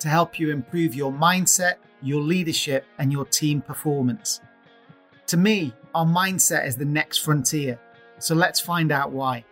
to help you improve your mindset, your leadership, and your team performance. To me, our mindset is the next frontier, so let's find out why.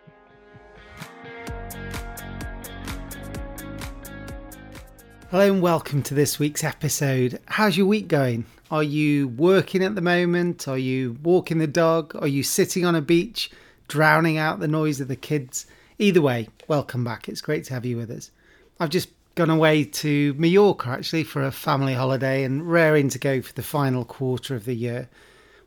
Hello and welcome to this week's episode. How's your week going? Are you working at the moment? Are you walking the dog? Are you sitting on a beach, drowning out the noise of the kids? Either way, welcome back. It's great to have you with us. I've just gone away to Mallorca actually for a family holiday and raring to go for the final quarter of the year.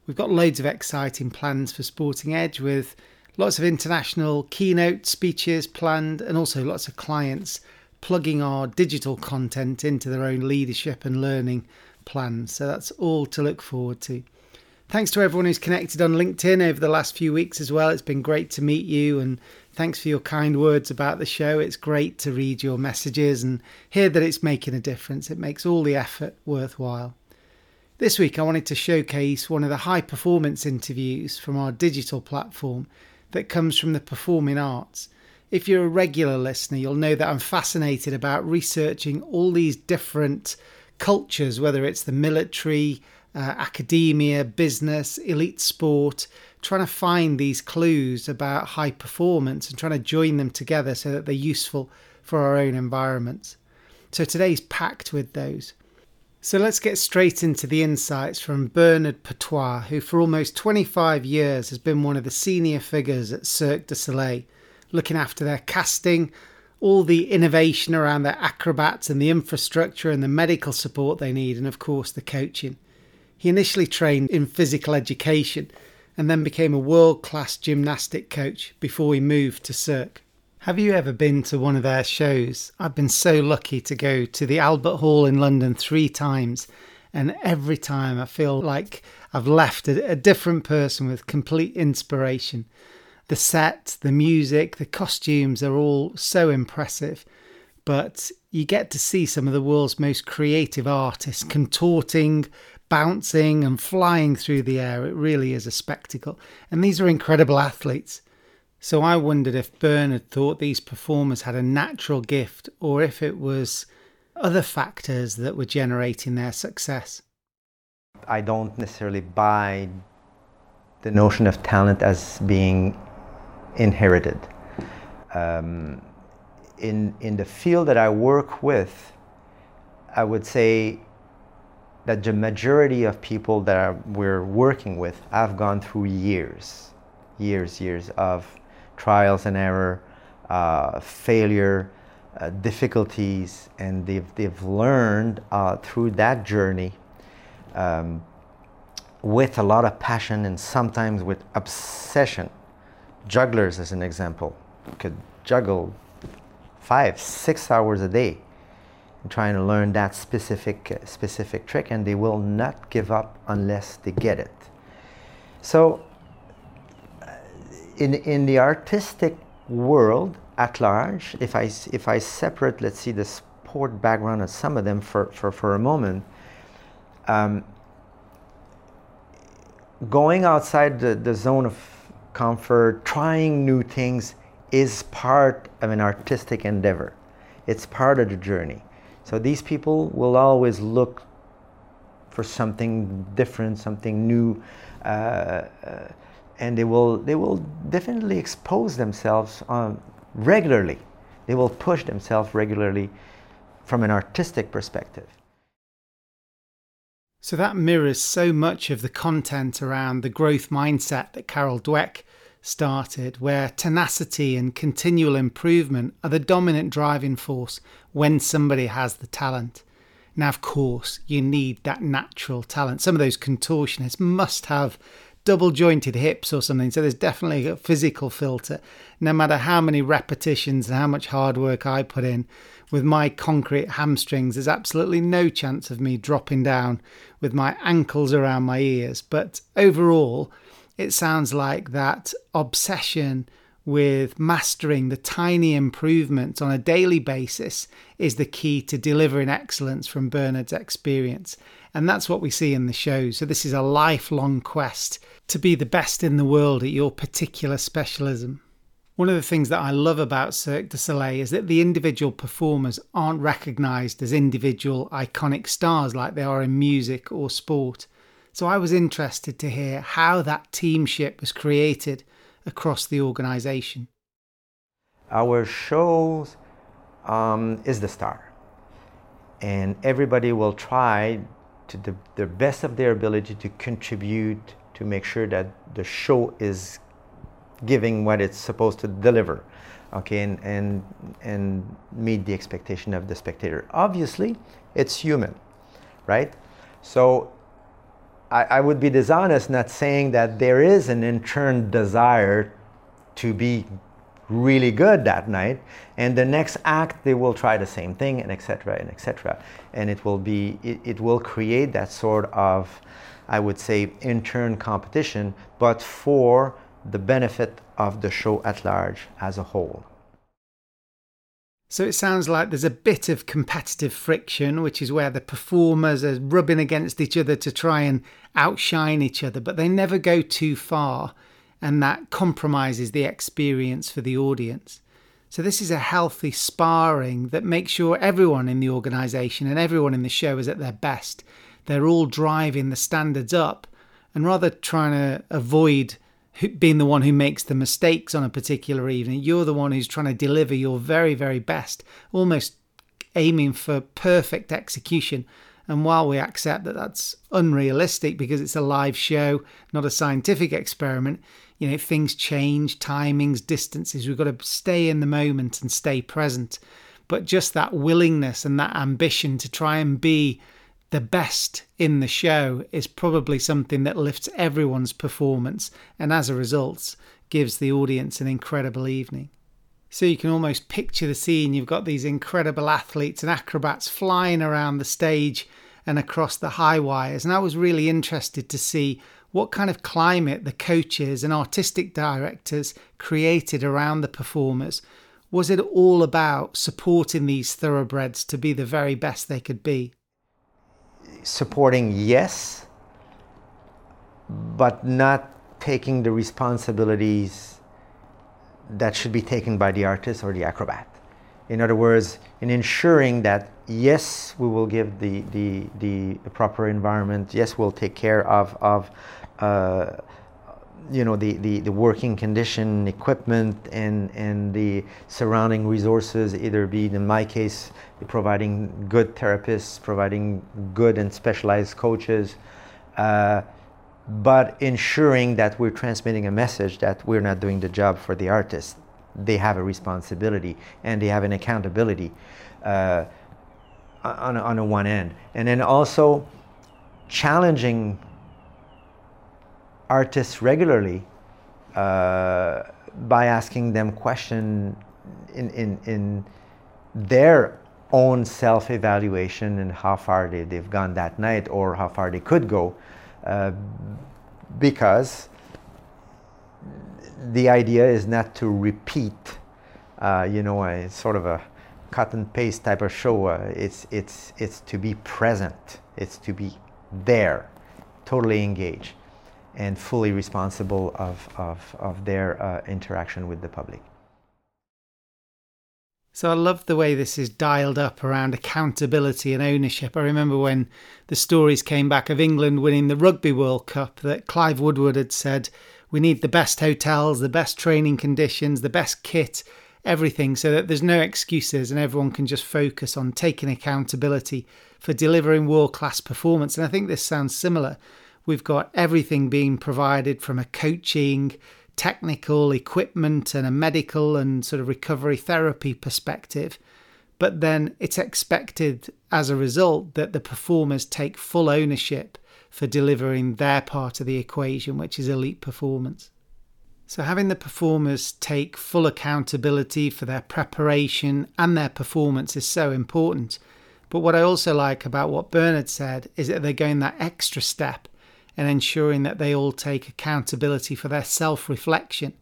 We've got loads of exciting plans for Sporting Edge with lots of international keynote speeches planned and also lots of clients plugging our digital content into their own leadership and learning plans. So that's all to look forward to. Thanks to everyone who's connected on LinkedIn over the last few weeks as well. It's been great to meet you and thanks for your kind words about the show. It's great to read your messages and hear that it's making a difference. It makes all the effort worthwhile. This week, I wanted to showcase one of the high performance interviews from our digital platform that comes from the performing arts. If you're a regular listener, you'll know that I'm fascinated about researching all these different cultures, whether it's the military, uh, academia, business, elite sport, trying to find these clues about high performance and trying to join them together so that they're useful for our own environments. So today's packed with those. So let's get straight into the insights from Bernard Petiot, who for almost 25 years has been one of the senior figures at Cirque du Soleil, looking after their casting, all the innovation around their acrobats and the infrastructure and the medical support they need, and of course the coaching. He initially trained in physical education and then became a world class gymnastic coach before he moved to Cirque. Have you ever been to one of their shows? I've been so lucky to go to the Albert Hall in London three times, and every time I feel like I've left a, a different person with complete inspiration. The set, the music, the costumes are all so impressive, but you get to see some of the world's most creative artists contorting, bouncing, and flying through the air. It really is a spectacle. And these are incredible athletes. So I wondered if Bernard thought these performers had a natural gift or if it was other factors that were generating their success. I don't necessarily buy the notion of talent as being inherited. Um, in, in the field that I work with, I would say that the majority of people that are, we're working with have gone through years, years, years of trials and error, uh, failure, uh, difficulties, and they've, they've learned uh, through that journey um, with a lot of passion and sometimes with obsession. Jugglers, as an example, could juggle five, six hours a day trying to learn that specific specific trick and they will not give up unless they get it. So uh, in in the artistic world at large if i if i separate let's see the sport background of some of them for for, for a moment um, going outside the, the zone of comfort trying new things is part of an artistic endeavor. It's part of the journey so these people will always look for something different, something new, uh, uh, and they will they will definitely expose themselves um, regularly. They will push themselves regularly from an artistic perspective. So that mirrors so much of the content around the growth mindset that Carol Dweck started, where tenacity and continual improvement are the dominant driving force when somebody has the talent. Now, of course, you need that natural talent. Some of those contortionists must have double jointed hips or something. So there's definitely a physical filter. No matter how many repetitions and how much hard work I put in with my concrete hamstrings, there's absolutely no chance of me dropping down with my ankles around my ears. But overall, it sounds like that obsession with mastering the tiny improvements on a daily basis is the key to delivering excellence from Bernard's experience. And that's what we see in the show. So, this is a lifelong quest to be the best in the world at your particular specialism. One of the things that I love about Cirque du Soleil is that the individual performers aren't recognised as individual iconic stars like they are in music or sport. So I was interested to hear how that teamship was created across the organisation. Our show um, is the star, and everybody will try to the, the best of their ability to contribute to make sure that the show is giving what it's supposed to deliver okay? And and and meet the expectation of the spectator. Obviously it's human right? So I, I would be dishonest not saying that there is an internal desire to be really good that night and the next act they will try the same thing and etc and etc and it will be it, it will create that sort of i would say intern competition but for the benefit of the show at large as a whole. So it sounds like there's a bit of competitive friction, which is where the performers are rubbing against each other to try and outshine each other, but they never go too far, and that compromises the experience for the audience. So this is a healthy sparring that makes sure everyone in the organisation and everyone in the show is at their best. They're all driving the standards up and rather trying to avoid being the one who makes the mistakes on a particular evening. You're the one who's trying to deliver your very, very best, almost aiming for perfect execution. And while we accept that that's unrealistic because it's a live show, not a scientific experiment, you know, things change, timings, distances. We've got to stay in the moment and stay present. But just that willingness and that ambition to try and be the best in the show is probably something that lifts everyone's performance and as a result gives the audience an incredible evening. So you can almost picture the scene. You've got these incredible athletes and acrobats flying around the stage and across the high wires. And I was really interested to see what kind of climate the coaches and artistic directors created around the performers. Was it all about supporting these thoroughbreds to be the very best they could be? Supporting yes, but not taking the responsibilities that should be taken by the artist or the acrobat. In other words, in ensuring that yes, we will give the, the, the, proper environment, yes, we'll take care of, of uh, you know the, the, the working condition equipment and and the surrounding resources either be in my case providing good therapists providing good and specialized coaches uh, but ensuring that we're transmitting a message that we're not doing the job for the artist. They have a responsibility and they have an accountability uh, on, on a one end. And then also challenging artists regularly uh, by asking them question in, in, in their own self-evaluation and how far they, they've gone that night or how far they could go uh, because the idea is not to repeat uh, you know a sort of a cut and paste type of show. Uh, it's it's it's to be present. It's to be there totally engaged and fully responsible of, of, of their uh, interaction with the public. So I love the way this is dialed up around accountability and ownership. I remember when the stories came back of England winning the Rugby World Cup that Clive Woodward had said, we need the best hotels, the best training conditions, the best kit, everything so that there's no excuses and everyone can just focus on taking accountability for delivering world class performance. And I think this sounds similar. We've got everything being provided from a coaching, technical, equipment, and a medical and sort of recovery therapy perspective. But then it's expected as a result that the performers take full ownership for delivering their part of the equation, which is elite performance. So, having the performers take full accountability for their preparation and their performance is so important. But what I also like about what Bernard said is that they're going that extra step and ensuring that they all take accountability for their self reflection.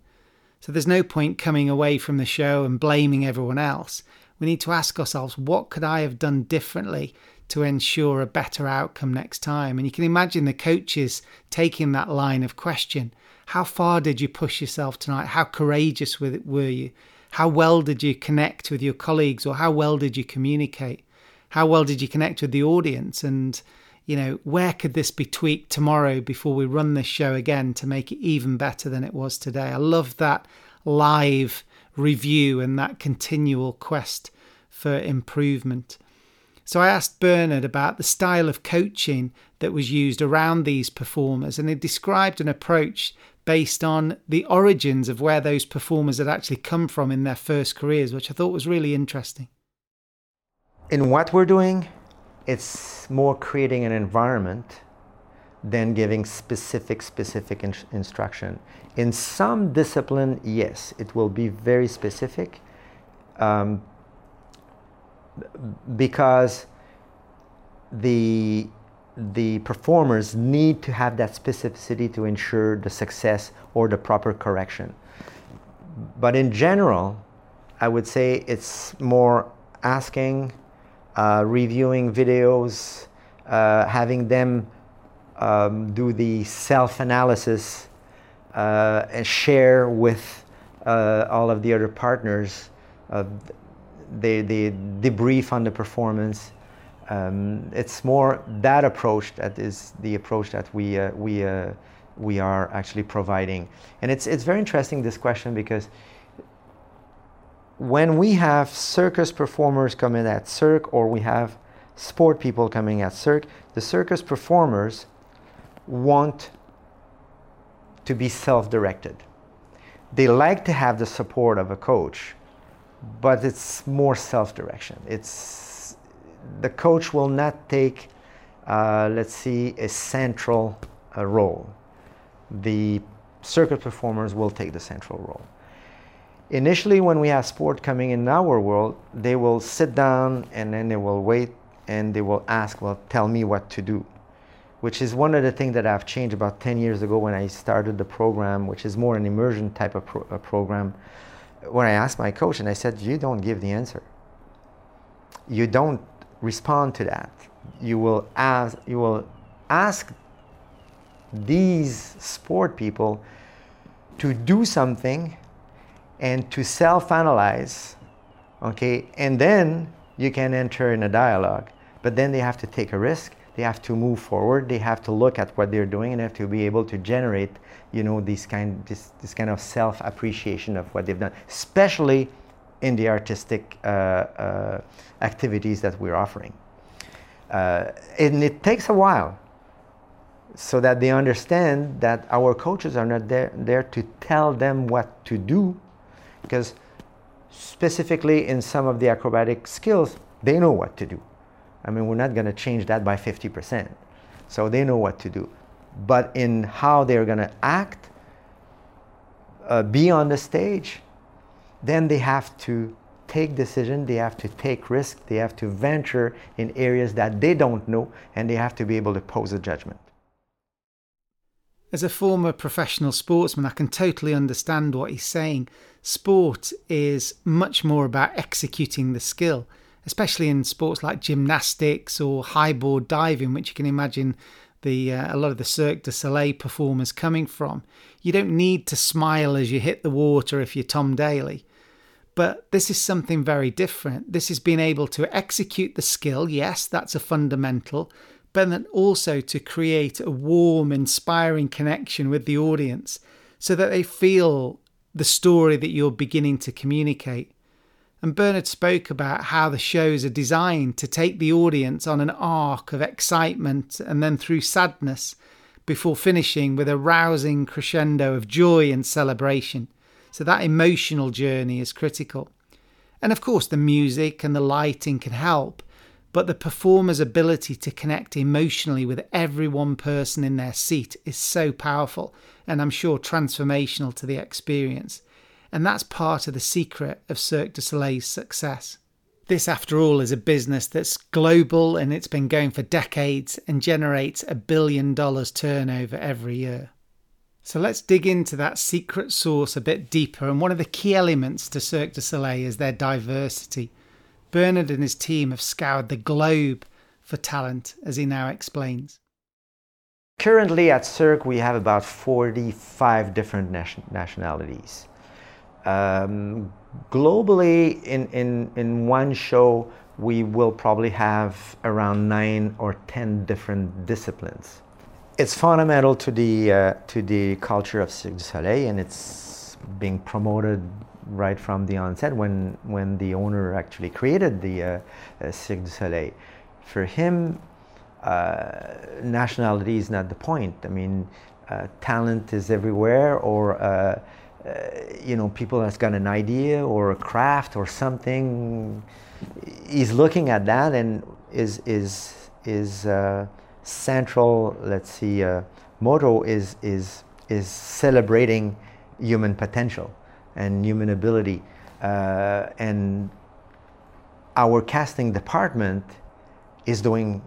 So, there's no point coming away from the show and blaming everyone else. We need to ask ourselves, what could I have done differently to ensure a better outcome next time? And you can imagine the coaches taking that line of question how far did you push yourself tonight? How courageous were you? How well did you connect with your colleagues or how well did you communicate? How well did you connect with the audience? And, you know, where could this be tweaked tomorrow before we run this show again to make it even better than it was today? I love that live review and that continual quest for improvement. So I asked Bernard about the style of coaching that was used around these performers, and he described an approach based on the origins of where those performers had actually come from in their first careers, which I thought was really interesting. In what we're doing, it's more creating an environment than giving specific specific in- instruction. In some discipline, yes, it will be very specific. Um, because the the performers need to have that specificity to ensure the success or the proper correction. But in general, I would say it's more asking, uh, reviewing videos, uh, having them um, do the self analysis uh, and share with uh, all of the other partners they, they debrief on the performance. Um, it's more that approach that is the approach that we, uh, we, uh, we are actually providing. And it's, it's very interesting, this question, because when we have circus performers coming at Cirque or we have sport people coming at Cirque, the circus performers want to be self directed. They like to have the support of a coach but it's more self-direction. It's the coach will not take, uh, let's see, a central uh, role. The circus performers will take the central role. Initially, when we have sport coming in our world, they will sit down and then they will wait and they will ask, "Well, tell me what to do," which is one of the things that I've changed about 10 years ago when I started the program, which is more an immersion type of pro- program when I asked my coach and I said, You don't give the answer. You don't respond to that. You will ask, you will ask these sport people to do something and to self analyze, okay, and then you can enter in a dialogue. But then they have to take a risk, they have to move forward, they have to look at what they're doing, and have to be able to generate you know, this kind, this, this kind of self appreciation of what they've done, especially in the artistic uh, uh, activities that we're offering. Uh, and it takes a while so that they understand that our coaches are not there, there to tell them what to do, because specifically in some of the acrobatic skills, they know what to do. I mean, we're not going to change that by 50%. So they know what to do but in how they're going to act, uh, be on the stage, then they have to take decision, they have to take risk, they have to venture in areas that they don't know, and they have to be able to pose a judgment. As a former professional sportsman, I can totally understand what he's saying. Sport is much more about executing the skill, especially in sports like gymnastics or high board diving, which you can imagine the uh, a lot of the Cirque du Soleil performers coming from. You don't need to smile as you hit the water if you're Tom Daley. But this is something very different. This is being able to execute the skill. Yes, that's a fundamental, but then also to create a warm, inspiring connection with the audience so that they feel the story that you're beginning to communicate. And Bernard spoke about how the shows are designed to take the audience on an arc of excitement and then through sadness before finishing with a rousing crescendo of joy and celebration. So that emotional journey is critical. And of course, the music and the lighting can help, but the performer's ability to connect emotionally with every one person in their seat is so powerful and I'm sure transformational to the experience. And that's part of the secret of Cirque du Soleil's success. This, after all, is a business that's global and it's been going for decades and generates a billion dollars turnover every year. So let's dig into that secret sauce a bit deeper. And one of the key elements to Cirque du Soleil is their diversity. Bernard and his team have scoured the globe for talent, as he now explains. Currently at Cirque, we have about 45 different nation- nationalities. Um, globally, in, in, in one show, we will probably have around nine or 10 different disciplines. It's fundamental to the, uh, to the culture of Cirque du Soleil, and it's being promoted right from the onset when, when the owner actually created the uh, uh, Cirque du Soleil. For him, uh, nationality is not the point. I mean, uh, talent is everywhere, or uh, uh, you know, people has got an idea or a craft or something. He's looking at that and is is is central. Let's see, motto is is is celebrating human potential and human ability, uh, and our casting department is doing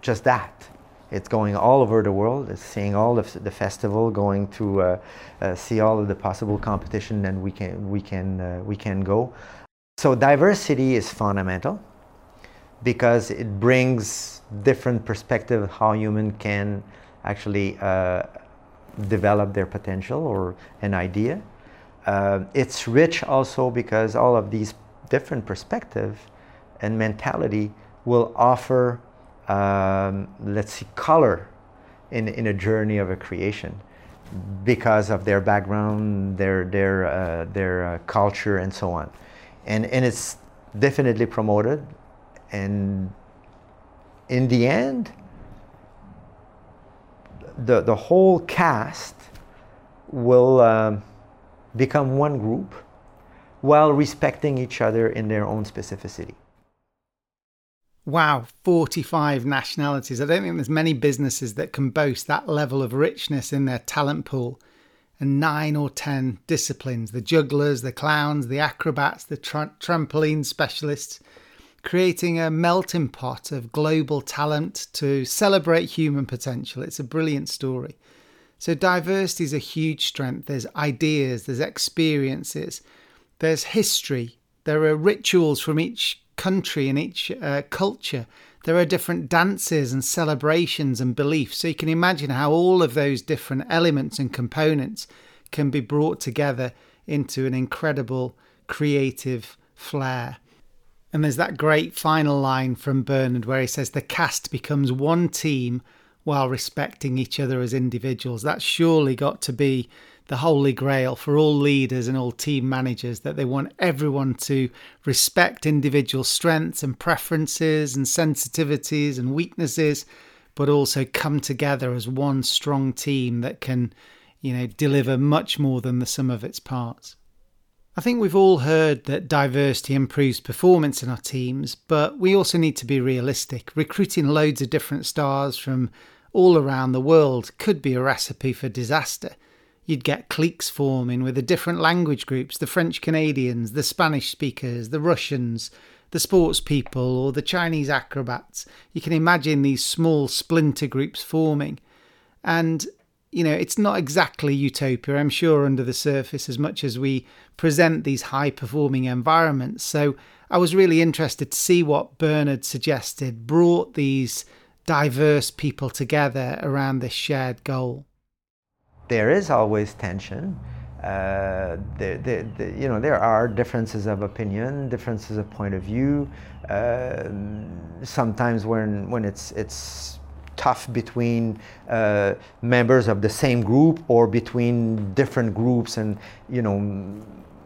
just that. It's going all over the world. It's seeing all of the festival, going to uh, uh, see all of the possible competition, and we can we can uh, we can go. So diversity is fundamental because it brings different perspective how human can actually uh, develop their potential or an idea. Uh, it's rich also because all of these different perspective and mentality will offer um, let's see, color in, in a journey of a creation because of their background, their, their, uh, their uh, culture, and so on. And, and it's definitely promoted. And in the end, the, the whole cast will um, become one group while respecting each other in their own specificity. Wow, 45 nationalities. I don't think there's many businesses that can boast that level of richness in their talent pool. And nine or 10 disciplines the jugglers, the clowns, the acrobats, the tra- trampoline specialists, creating a melting pot of global talent to celebrate human potential. It's a brilliant story. So, diversity is a huge strength. There's ideas, there's experiences, there's history, there are rituals from each country and each uh, culture, there are different dances and celebrations and beliefs. So you can imagine how all of those different elements and components can be brought together into an incredible creative flair. And there's that great final line from Bernard where he says the cast becomes one team while respecting each other as individuals. That's surely got to be the holy grail for all leaders and all team managers that they want everyone to respect individual strengths and preferences and sensitivities and weaknesses, but also come together as one strong team that can, you know, deliver much more than the sum of its parts. I think we've all heard that diversity improves performance in our teams, but we also need to be realistic. Recruiting loads of different stars from all around the world could be a recipe for disaster you'd get cliques forming with the different language groups the French Canadians, the Spanish speakers, the Russians, the sports people, or the Chinese acrobats. You can imagine these small splinter groups forming. And, you know, it's not exactly utopia, I'm sure, under the surface, as much as we present these high performing environments. So I was really interested to see what Bernard suggested brought these diverse people together around this shared goal there is always tension. Uh, there, you know, there are differences of opinion, differences of point of view. Uh, sometimes when when it's it's tough between uh, members of the same group or between different groups and you know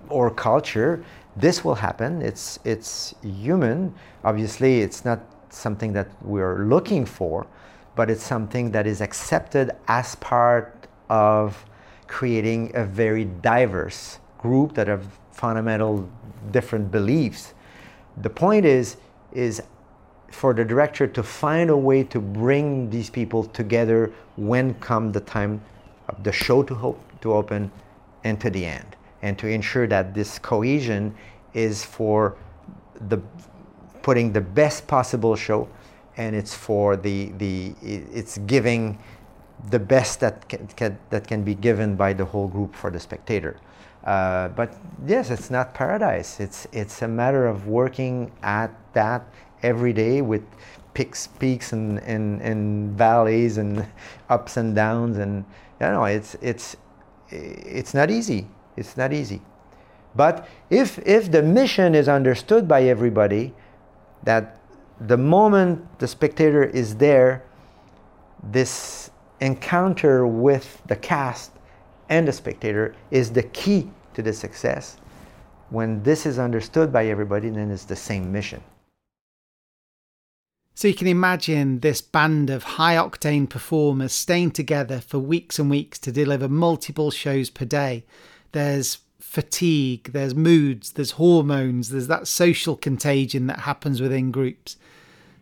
or culture this will happen it's it's human obviously it's not something that we're looking for but it's something that is accepted as part of creating a very diverse group that have fundamental different beliefs. The point is is for the director to find a way to bring these people together when come the time of the show to hope to open and to the end and to ensure that this cohesion is for the putting the best possible show and it's for the the it's giving the best that can, can that can be given by the whole group for the spectator uh, but yes it's not paradise it's it's a matter of working at that every day with peaks, peaks and, and, and valleys and ups and downs. And you know, it's, it's, it's not easy. It's not easy. But if, if the mission is understood by everybody, that the moment the spectator is there, this encounter with the cast and the spectator is the key to the success. When this is understood by everybody, then it's the same mission. So you can imagine this band of high octane performers staying together for weeks and weeks to deliver multiple shows per day. There's fatigue, there's moods, there's hormones, there's that social contagion that happens within groups.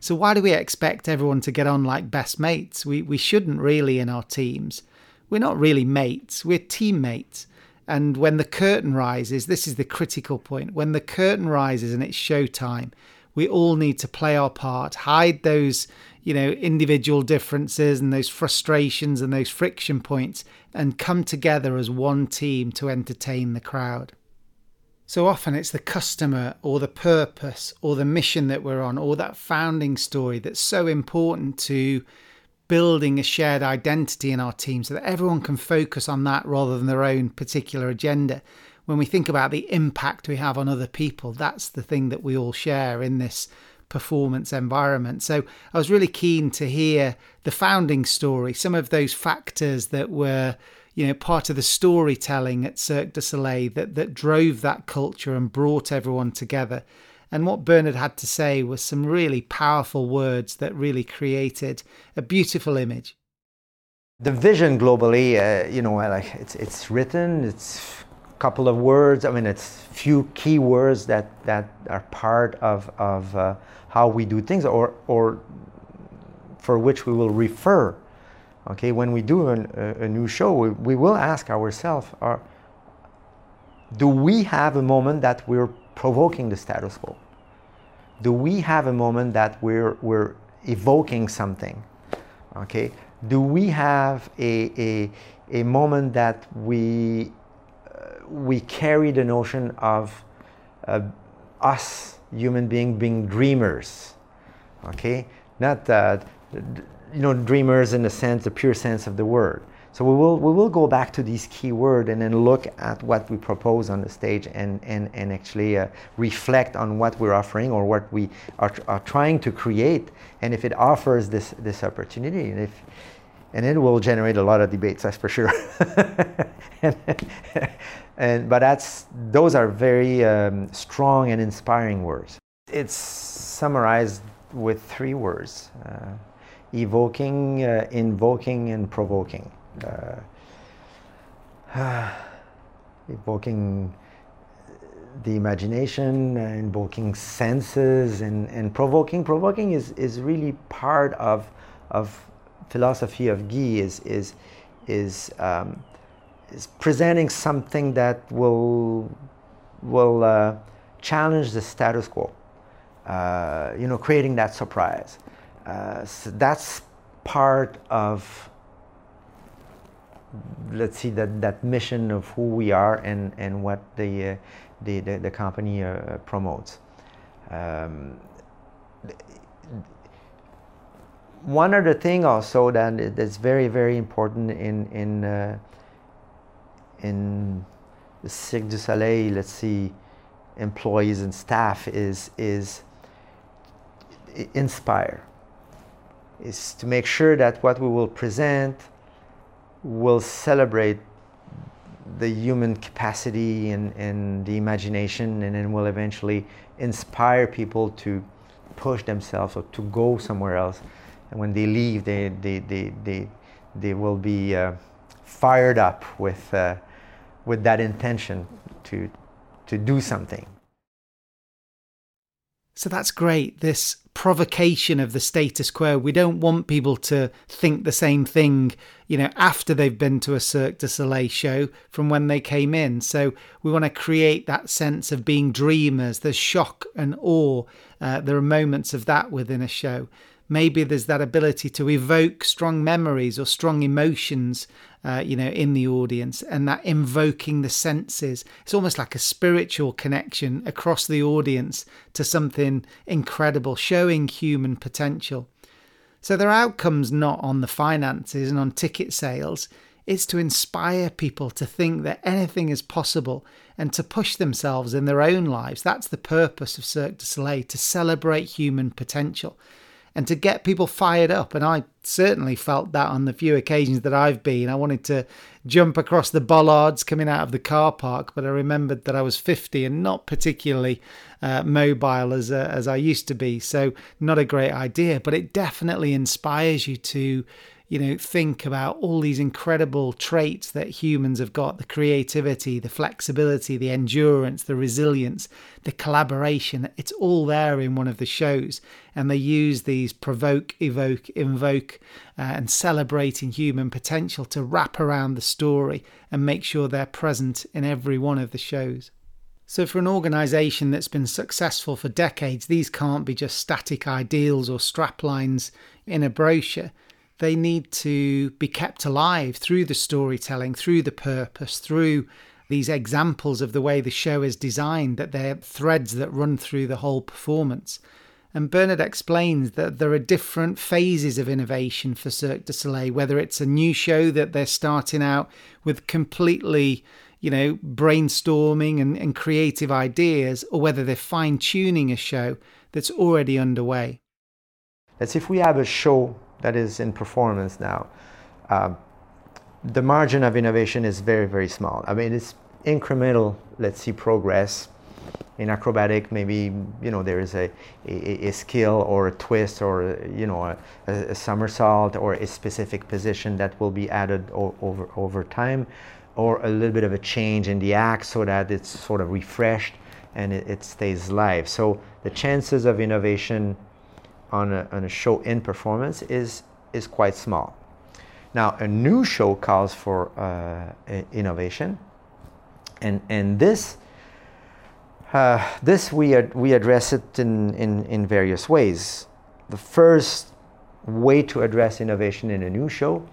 So why do we expect everyone to get on like best mates? We we shouldn't really in our teams. We're not really mates, we're teammates. And when the curtain rises, this is the critical point. When the curtain rises and it's showtime, we all need to play our part, hide those, you know, individual differences and those frustrations and those friction points, and come together as one team to entertain the crowd. So often it's the customer or the purpose or the mission that we're on or that founding story that's so important to building a shared identity in our team so that everyone can focus on that rather than their own particular agenda when we think about the impact we have on other people, that's the thing that we all share in this performance environment. So I was really keen to hear the founding story, some of those factors that were, you know, part of the storytelling at Cirque du Soleil that that drove that culture and brought everyone together. And what Bernard had to say was some really powerful words that really created a beautiful image. The vision globally, uh, you know, like it's it's written, it's couple of words. I mean, it's few key words that, that are part of, of uh, how we do things or, or for which we will refer. Okay, when we do an, a, a, new show, we, we will ask ourselves, are, do we have a moment that we're provoking the status quo? Do we have a moment that we're, we're evoking something? Okay, do we have a, a, a moment that we we carry the notion of uh, us human being being dreamers okay? Not that you know dreamers in the sense the pure sense of the word. So we will we will go back to these key words and then look at what we propose on the stage and and, and actually uh, reflect on what we're offering or what we are, are trying to create. And if it offers this this opportunity and if and it will generate a lot of debates that's for sure. And, and but that's those are very um, strong and inspiring words. It's summarized with three words: uh, evoking, uh, invoking, and provoking. Uh, evoking the imagination, invoking senses, and, and provoking. Provoking is, is really part of of philosophy of Guy. Is is is um, is presenting something that will will uh, challenge the status quo. Uh, you know, creating that surprise. Uh, so that's part of let's see that that mission of who we are and and what the uh, the, the, the company uh, promotes. Um, one other thing also that that's very very important in in uh, in the Cirque du Soleil, let's see, employees and staff is is inspire. is to make sure that what we will present will celebrate the human capacity and, and the imagination and then will eventually inspire people to push themselves or to go somewhere else and when they leave they, they, they, they, they will be uh, fired up with, uh, with that intention to, to do something so that's great. This provocation of the status quo. We don't want people to think the same thing, you know, after they've been to a Cirque du Soleil show from when they came in. So we want to create that sense of being dreamers. There's shock and awe. Uh, there are moments of that within a show maybe there's that ability to evoke strong memories or strong emotions, uh, you know, in the audience, and that invoking the senses. It's almost like a spiritual connection across the audience to something incredible, showing human potential. So their outcomes not on the finances and on ticket sales. It's to inspire people to think that anything is possible and to push themselves in their own lives. That's the purpose of Cirque du Soleil to celebrate human potential and to get people fired up. And I certainly felt that on the few occasions that I've been. I wanted to jump across the bollards coming out of the car park, but I remembered that I was 50 and not particularly uh, mobile as uh, as I used to be. So not a great idea, but it definitely inspires you to you know, think about all these incredible traits that humans have got the creativity, the flexibility, the endurance, the resilience, the collaboration. It's all there in one of the shows. And they use these provoke, evoke, invoke, uh, and celebrating human potential to wrap around the story and make sure they're present in every one of the shows. So, for an organisation that's been successful for decades, these can't be just static ideals or straplines in a brochure they need to be kept alive through the storytelling, through the purpose, through these examples of the way the show is designed, that they're threads that run through the whole performance. And Bernard explains that there are different phases of innovation for Cirque du Soleil, whether it's a new show that they're starting out with completely, you know, brainstorming and, and creative ideas, or whether they're fine tuning a show that's already underway. Let's if we have a show that is in performance now, uh, the margin of innovation is very, very small. I mean, it's incremental, let's see, progress. In acrobatic, maybe, you know, there is a, a, a skill or a twist or, you know, a, a, somersault or a specific position that will be added over, over time or a little bit of a change in the act so that it's sort of refreshed and it, it stays live. So the chances of innovation on a, on a show in performance is, is quite small. Now, a new show calls for uh, innovation, and, and this, uh, this we, ad- we address it in, in, in various ways. The first way to address innovation in a new show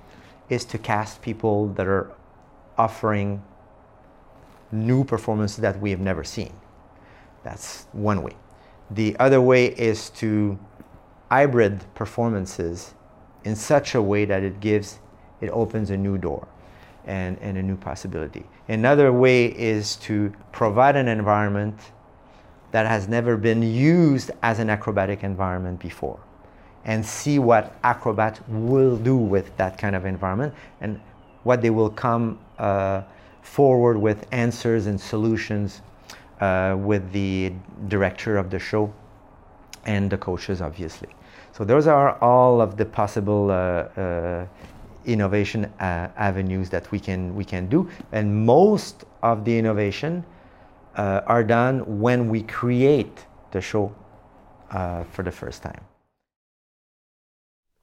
is to cast people that are offering new performances that we have never seen. That's one way. The other way is to hybrid performances in such a way that it gives, it opens a new door and, and a new possibility. Another way is to provide an environment that has never been used as an acrobatic environment before and see what acrobats will do with that kind of environment and what they will come uh, forward with answers and solutions uh, with the director of the show and the coaches, obviously. So those are all of the possible uh, uh, innovation uh, avenues that we can we can do, and most of the innovation are done when we create the show for the first time.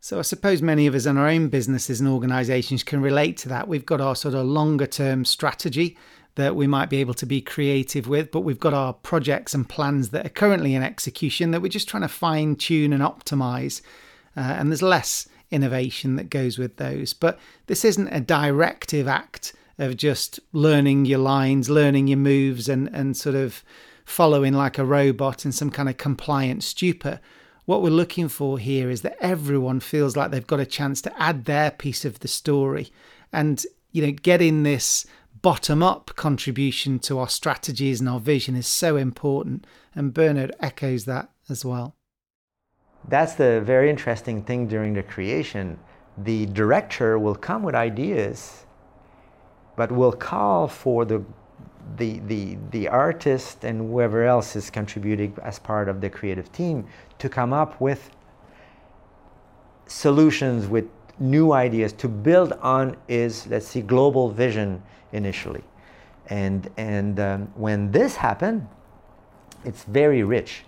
So I suppose many of us in our own businesses and organisations can relate to that. We've got our sort of longer term strategy that we might be able to be creative with, but we've got our projects and plans that are currently in execution that we're just trying to fine tune and optimize. Uh, and there's less innovation that goes with those. But this isn't a directive act of just learning your lines, learning your moves, and, and sort of following like a robot in some kind of compliant stupor. What we're looking for here is that everyone feels like they've got a chance to add their piece of the story and you know getting this bottom up contribution to our strategies and our vision is so important. And Bernard echoes that as well. that's the very interesting thing during the creation. The director will come with ideas, but will call for the the, the, the artist and whoever else is contributing as part of the creative team to come up with solutions with new ideas to build on is let's see global vision initially. And and um, when this happens it's very rich.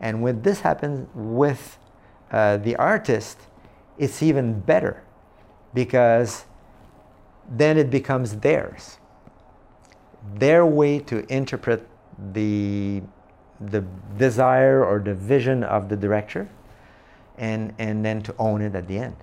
And when this happens with uh, the artist it's even better because then it becomes theirs. Their way to interpret the the desire or the vision of the director and and then to own it at the end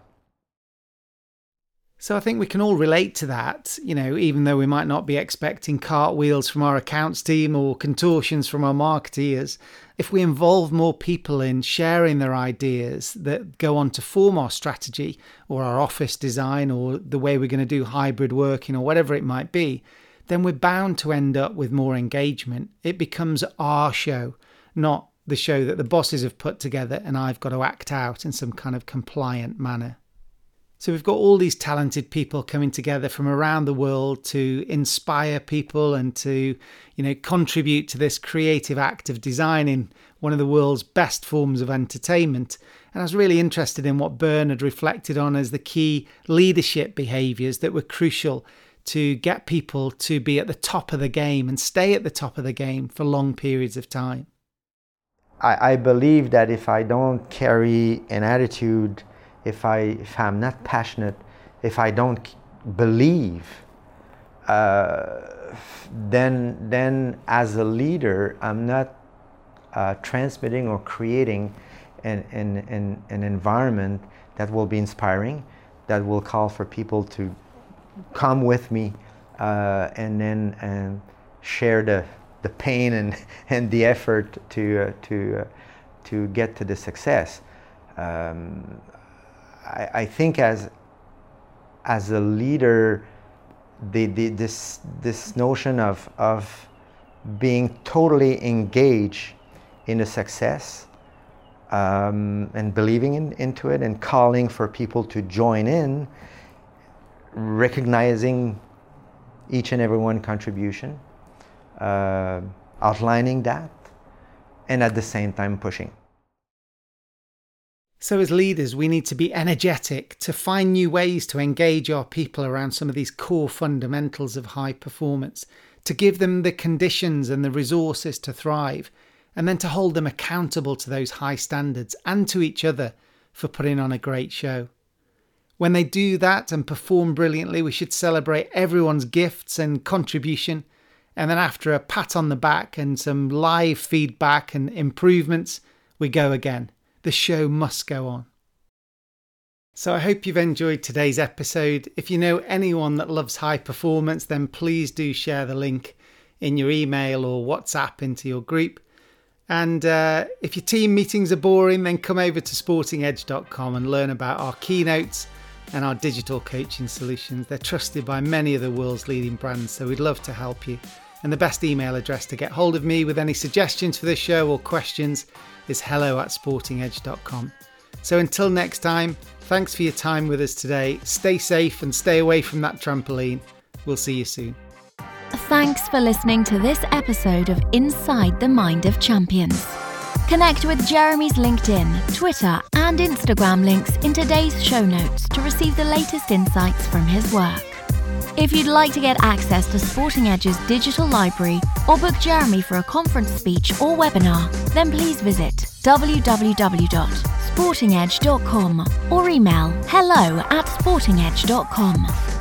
so I think we can all relate to that, you know, even though we might not be expecting cartwheels from our accounts team or contortions from our marketeers. If we involve more people in sharing their ideas that go on to form our strategy or our office design or the way we're going to do hybrid working or whatever it might be, then we're bound to end up with more engagement. It becomes our show, not the show that the bosses have put together and I've got to act out in some kind of compliant manner. So we've got all these talented people coming together from around the world to inspire people and to, you know, contribute to this creative act of designing one of the world's best forms of entertainment. And I was really interested in what Bernard reflected on as the key leadership behaviors that were crucial to get people to be at the top of the game and stay at the top of the game for long periods of time. I, I believe that if I don't carry an attitude if I if I'm not passionate, if I don't believe, uh, then then as a leader, I'm not uh, transmitting or creating an, an, an, an environment that will be inspiring, that will call for people to come with me uh, and then and share the, the pain and, and the effort to, uh, to, uh, to get to the success. Um, I, I think as as a leader, the, the, this this notion of of being totally engaged in the success um, and believing in, into it and calling for people to join in, recognizing each and every one contribution, uh, outlining that, and at the same time pushing. So, as leaders, we need to be energetic to find new ways to engage our people around some of these core fundamentals of high performance, to give them the conditions and the resources to thrive, and then to hold them accountable to those high standards and to each other for putting on a great show. When they do that and perform brilliantly, we should celebrate everyone's gifts and contribution. And then, after a pat on the back and some live feedback and improvements, we go again the show must go on. So I hope you've enjoyed today's episode. If you know anyone that loves high performance, then please do share the link in your email or WhatsApp into your group. And uh, if your team meetings are boring, then come over to sportingedge.com and learn about our keynotes and our digital coaching solutions. They're trusted by many of the world's leading brands, so we'd love to help you. And the best email address to get hold of me with any suggestions for this show or questions is hello at sportingedge.com. So until next time, thanks for your time with us today. Stay safe and stay away from that trampoline. We'll see you soon. Thanks for listening to this episode of Inside the Mind of Champions. Connect with Jeremy's LinkedIn, Twitter, and Instagram links in today's show notes to receive the latest insights from his work. If you'd like to get access to Sporting Edge's digital library or book Jeremy for a conference speech or webinar, then please visit www.sportingedge.com or email hello at sportingedge.com.